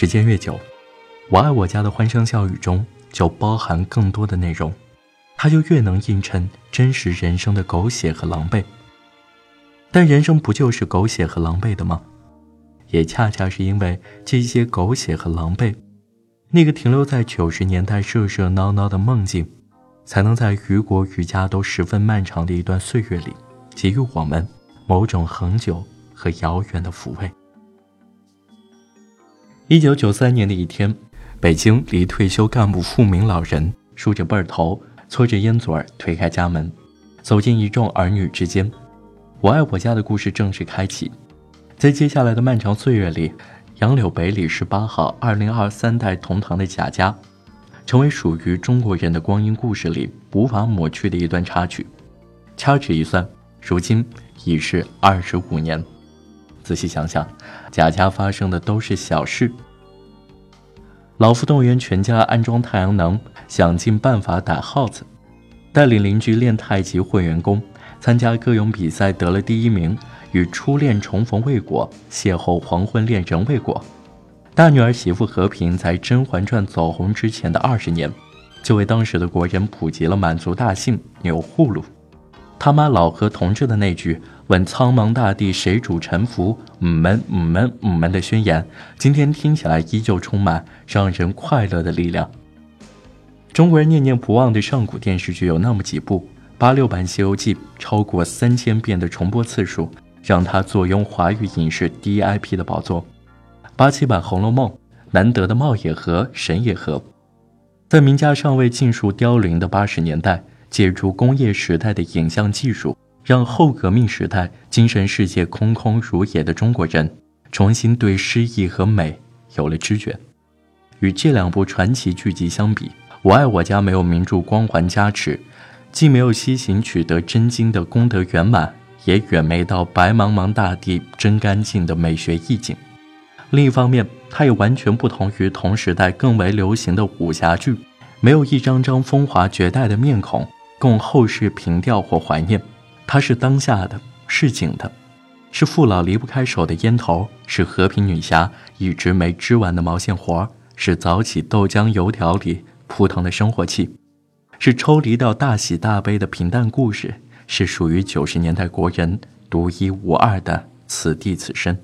时间越久，我爱我家的欢声笑语中就包含更多的内容，它就越能映衬真实人生的狗血和狼狈。但人生不就是狗血和狼狈的吗？也恰恰是因为这些狗血和狼狈，那个停留在九十年代热热闹闹的梦境，才能在于国于家都十分漫长的一段岁月里，给予我们某种恒久和遥远的抚慰。一九九三年的一天，北京离退休干部富明老人梳着背儿头，搓着烟嘴儿，推开家门，走进一众儿女之间。我爱我家的故事正式开启。在接下来的漫长岁月里，杨柳北里十八号二零二三代同堂的贾家，成为属于中国人的光阴故事里无法抹去的一段插曲。掐指一算，如今已是二十五年。仔细想想，贾家发生的都是小事。老夫动员全家安装太阳能，想尽办法打耗子，带领邻居练太极混员功，参加歌咏比赛得了第一名，与初恋重逢未果，邂逅黄昏恋人未果。大女儿媳妇和平在《甄嬛传》走红之前的二十年，就为当时的国人普及了满族大姓钮祜禄。他妈老何同志的那句“问苍茫大地谁主沉浮，吾们吾们吾们”的宣言，今天听起来依旧充满让人快乐的力量。中国人念念不忘的上古电视剧有那么几部，八六版《西游记》超过三千遍的重播次数，让它坐拥华语影视第一 IP 的宝座；八七版《红楼梦》，难得的茂也和神也和，在名家尚未尽数凋零的八十年代。借助工业时代的影像技术，让后革命时代精神世界空空如也的中国人，重新对诗意和美有了知觉。与这两部传奇剧集相比，《我爱我家》没有名著光环加持，既没有西行取得真经的功德圆满，也远没到白茫茫大地真干净的美学意境。另一方面，它也完全不同于同时代更为流行的武侠剧，没有一张张风华绝代的面孔。供后世凭吊或怀念，它是当下的，市井的，是父老离不开手的烟头，是和平女侠一直没织完的毛线活是早起豆浆油条里扑腾的生活气，是抽离到大喜大悲的平淡故事，是属于九十年代国人独一无二的此地此身。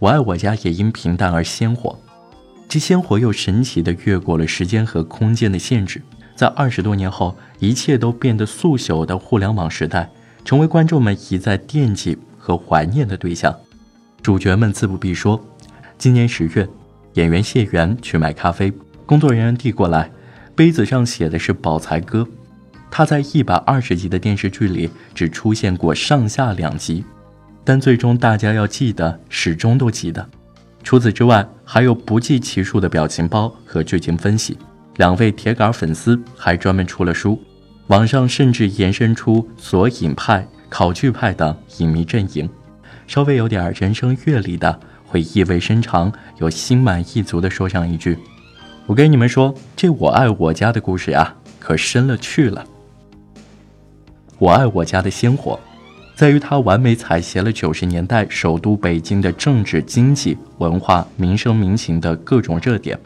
我爱我家也因平淡而鲜活，这鲜活又神奇地越过了时间和空间的限制。在二十多年后，一切都变得速朽的互联网时代，成为观众们一再惦记和怀念的对象。主角们自不必说。今年十月，演员谢元去买咖啡，工作人员递过来，杯子上写的是宝财哥。他在一百二十集的电视剧里只出现过上下两集，但最终大家要记得，始终都记得。除此之外，还有不计其数的表情包和剧情分析。两位铁杆粉丝还专门出了书，网上甚至延伸出索引派、考据派等影迷阵营。稍微有点人生阅历的会意味深长、有心满意足地说上一句：“我跟你们说，这我爱我家的故事啊，可深了去了。”我爱我家的鲜活，在于它完美采撷了九十年代首都北京的政治、经济、文化、民生民情的各种热点。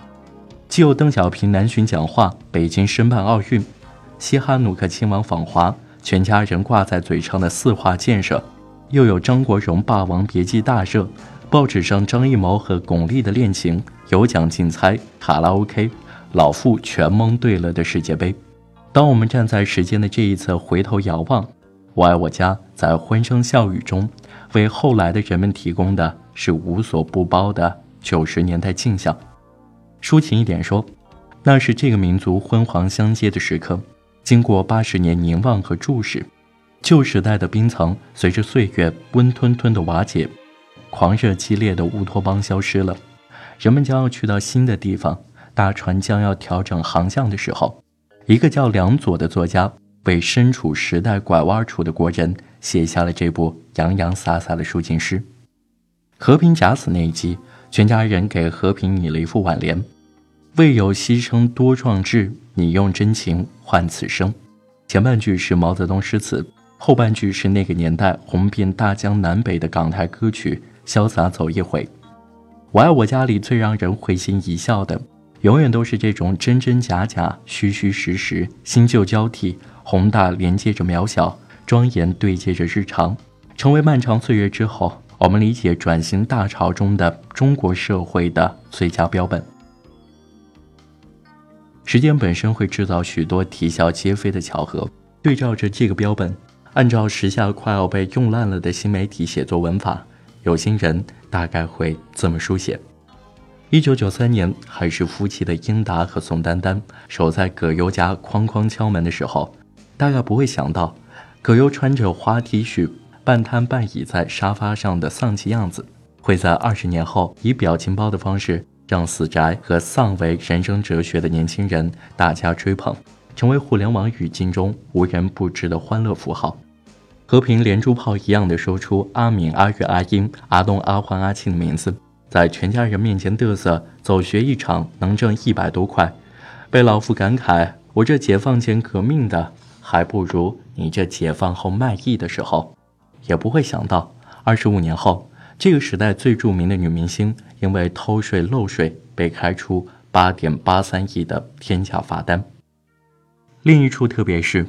既有邓小平南巡讲话，北京申办奥运，西哈努克亲王访华，全家人挂在嘴上的四化建设，又有张国荣《霸王别姬》大热，报纸上张艺谋和巩俐的恋情，有奖竞猜，卡拉 OK，老傅全蒙对了的世界杯。当我们站在时间的这一侧回头遥望，我爱我家在欢声笑语中，为后来的人们提供的是无所不包的九十年代镜像。抒情一点说，那是这个民族昏黄相接的时刻。经过八十年凝望和注视，旧时代的冰层随着岁月温吞吞的瓦解，狂热激烈的乌托邦消失了。人们将要去到新的地方，大船将要调整航向的时候，一个叫梁左的作家为身处时代拐弯处的国人写下了这部洋洋洒洒的抒情诗。和平假死那一集，全家人给和平拟了一副挽联。未有牺牲多壮志，你用真情换此生。前半句是毛泽东诗词，后半句是那个年代红遍大江南北的港台歌曲《潇洒走一回》。我爱我家里最让人会心一笑的，永远都是这种真真假假、虚虚实实、新旧交替、宏大连接着渺小、庄严对接着日常，成为漫长岁月之后我们理解转型大潮中的中国社会的最佳标本。时间本身会制造许多啼笑皆非的巧合，对照着这个标本，按照时下快要被用烂了的新媒体写作文法，有心人。大概会这么书写：一九九三年，还是夫妻的英达和宋丹丹守在葛优家哐哐敲门的时候，大概不会想到，葛优穿着花 T 恤，半瘫半倚在沙发上的丧气样子，会在二十年后以表情包的方式，让死宅和丧为人生哲学的年轻人大加追捧，成为互联网语境中无人不知的欢乐符号。和平连珠炮一样的说出阿敏、阿月、阿英、阿东、阿欢、阿庆的名字，在全家人面前嘚瑟，走学一场能挣一百多块，被老父感慨：“我这解放前革命的，还不如你这解放后卖艺的时候。”也不会想到，二十五年后，这个时代最著名的女明星因为偷税漏税被开出八点八三亿的天价罚单。另一处特别是，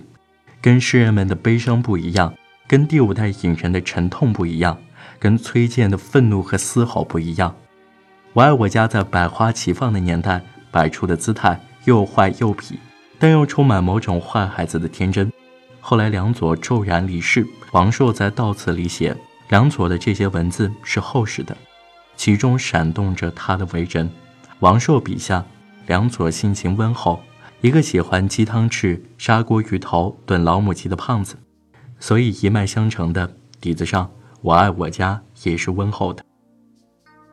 跟诗人们的悲伤不一样。跟第五代影人的沉痛不一样，跟崔健的愤怒和嘶吼不一样。我爱我家在百花齐放的年代摆出的姿态又坏又痞，但又充满某种坏孩子的天真。后来梁左骤然离世，王朔在悼词里写梁左的这些文字是厚实的，其中闪动着他的为人。王朔笔下，梁左性情温厚，一个喜欢鸡汤翅、砂锅鱼头炖老母鸡的胖子。所以一脉相承的底子上，我爱我家也是温厚的。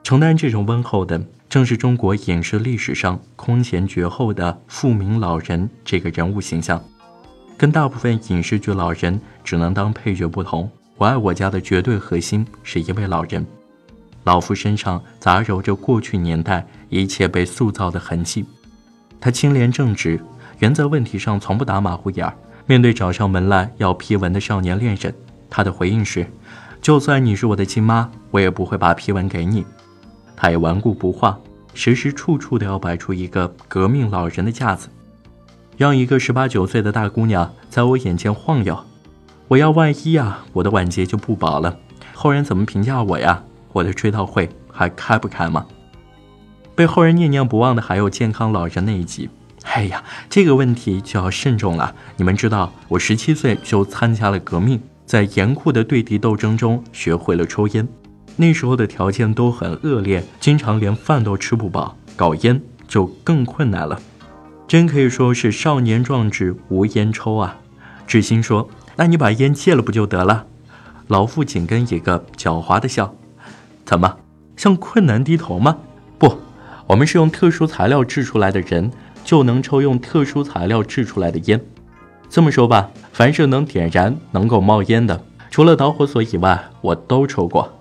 承担这种温厚的，正是中国影视历史上空前绝后的富民老人这个人物形象。跟大部分影视剧老人只能当配角不同，我爱我家的绝对核心是一位老人。老妇身上杂糅着过去年代一切被塑造的痕迹。他清廉正直，原则问题上从不打马虎眼儿。面对找上门来要批文的少年恋人，他的回应是：“就算你是我的亲妈，我也不会把批文给你。”他也顽固不化，时时处处都要摆出一个革命老人的架子，让一个十八九岁的大姑娘在我眼前晃悠。我要万一啊，我的晚节就不保了，后人怎么评价我呀？我的追悼会还开不开吗？被后人念念不忘的还有健康老人那一集。哎呀，这个问题就要慎重了。你们知道，我十七岁就参加了革命，在严酷的对敌斗争中学会了抽烟。那时候的条件都很恶劣，经常连饭都吃不饱，搞烟就更困难了。真可以说是少年壮志无烟抽啊！志新说：“那你把烟戒了不就得了？”老父紧跟一个狡猾的笑：“怎么向困难低头吗？不，我们是用特殊材料制出来的人。”就能抽用特殊材料制出来的烟。这么说吧，凡是能点燃、能够冒烟的，除了导火索以外，我都抽过。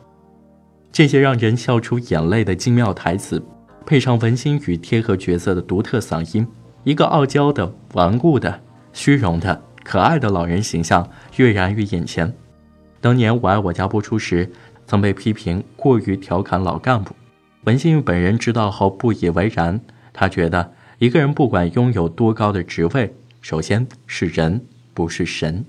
这些让人笑出眼泪的精妙台词，配上文心宇贴合角色的独特嗓音，一个傲娇的、顽固的、虚荣的、可爱的老人形象跃然于眼前。当年《我爱我家》播出时，曾被批评过于调侃老干部。文心宇本人知道后不以为然，他觉得。一个人不管拥有多高的职位，首先是人，不是神。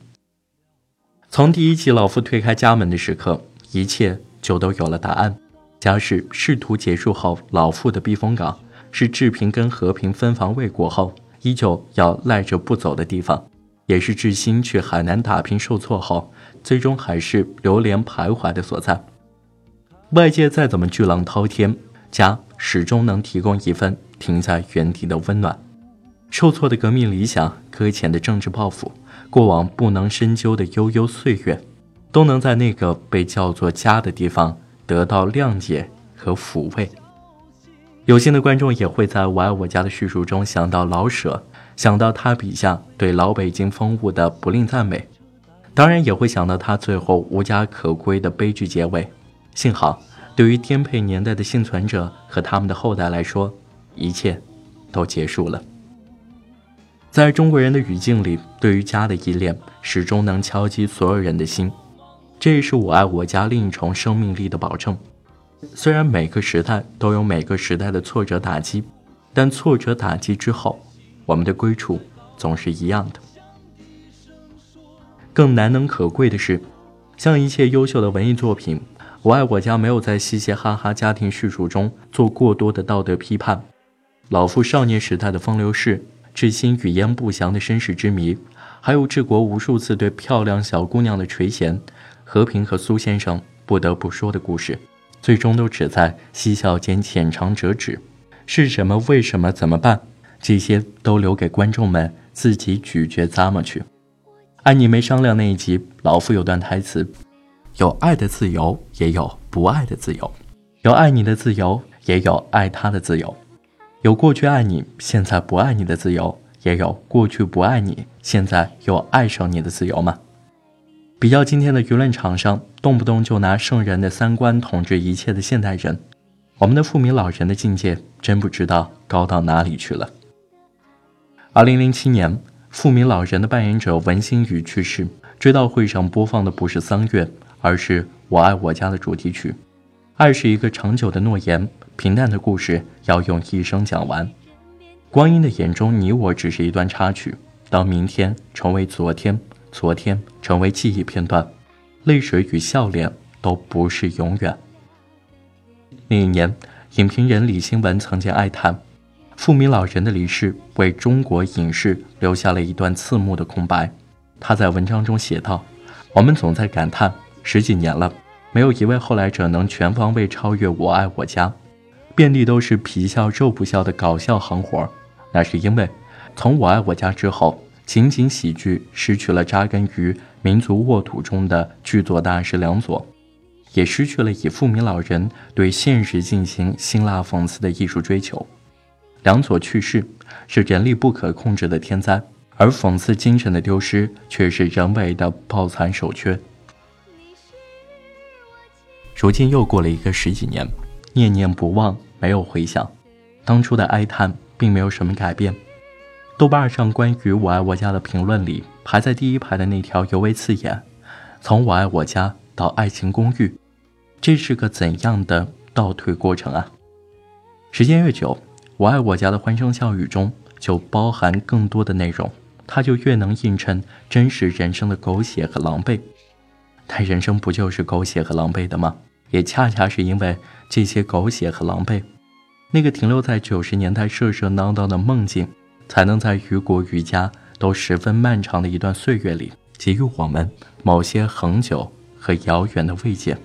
从第一集老夫推开家门的时刻，一切就都有了答案。家是仕途结束后老妇的避风港，是志平跟和平分房未果后依旧要赖着不走的地方，也是志新去海南打拼受挫后最终还是流连徘徊的所在。外界再怎么巨浪滔天，家始终能提供一份。停在原地的温暖，受挫的革命理想，搁浅的政治抱负，过往不能深究的悠悠岁月，都能在那个被叫做家的地方得到谅解和抚慰。有心的观众也会在我爱我家的叙述中想到老舍，想到他笔下对老北京风物的不吝赞美，当然也会想到他最后无家可归的悲剧结尾。幸好，对于颠沛年代的幸存者和他们的后代来说。一切都结束了。在中国人的语境里，对于家的依恋始终能敲击所有人的心，这也是我爱我家另一重生命力的保证。虽然每个时代都有每个时代的挫折打击，但挫折打击之后，我们的归处总是一样的。更难能可贵的是，像一切优秀的文艺作品，《我爱我家》没有在嘻嘻哈哈家庭叙述中做过多的道德批判。老夫少年时代的风流事，至今语焉不详的身世之谜，还有治国无数次对漂亮小姑娘的垂涎，和平和苏先生不得不说的故事，最终都只在嬉笑间浅尝辄止。是什么？为什么？怎么办？这些都留给观众们自己咀嚼咂摸去。爱你没商量那一集，老夫有段台词：有爱的自由，也有不爱的自由；有爱你的自由，也有爱他的自由；有过去爱你，现在不爱你的自由，也有过去不爱你，现在又爱上你的自由吗？比较今天的舆论场上，动不动就拿圣人的三观统治一切的现代人，我们的富民老人的境界真不知道高到哪里去了。二零零七年。富民老人的扮演者文心宇去世，追悼会上播放的不是《桑月》，而是《我爱我家》的主题曲。爱是一个长久的诺言，平淡的故事要用一生讲完。光阴的眼中，你我只是一段插曲。当明天成为昨天，昨天成为记忆片段，泪水与笑脸都不是永远。那一年，影评人李新文曾经哀叹。富民老人的离世为中国影视留下了一段刺目的空白。他在文章中写道：“我们总在感叹，十几年了，没有一位后来者能全方位超越《我爱我家》，遍地都是皮笑肉不笑的搞笑行活。那是因为，从《我爱我家》之后，情景喜剧失去了扎根于民族沃土中的剧作大师梁左，也失去了以富民老人对现实进行辛辣讽刺的艺术追求。”梁左去世是人力不可控制的天灾，而讽刺精神的丢失却是人为的抱残守缺。如今又过了一个十几年，念念不忘没有回响，当初的哀叹并没有什么改变。豆瓣上关于我爱我家的评论里，排在第一排的那条尤为刺眼：从我爱我家到爱情公寓，这是个怎样的倒退过程啊？时间越久。我爱我家的欢声笑语中就包含更多的内容，它就越能映衬真实人生的狗血和狼狈。但人生不就是狗血和狼狈的吗？也恰恰是因为这些狗血和狼狈，那个停留在九十年代热热闹闹的梦境，才能在于国于家都十分漫长的一段岁月里，给予我们某些恒久和遥远的慰藉。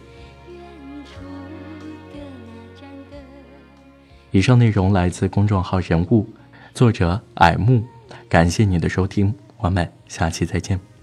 以上内容来自公众号人物，作者矮木，感谢你的收听，我们下期再见。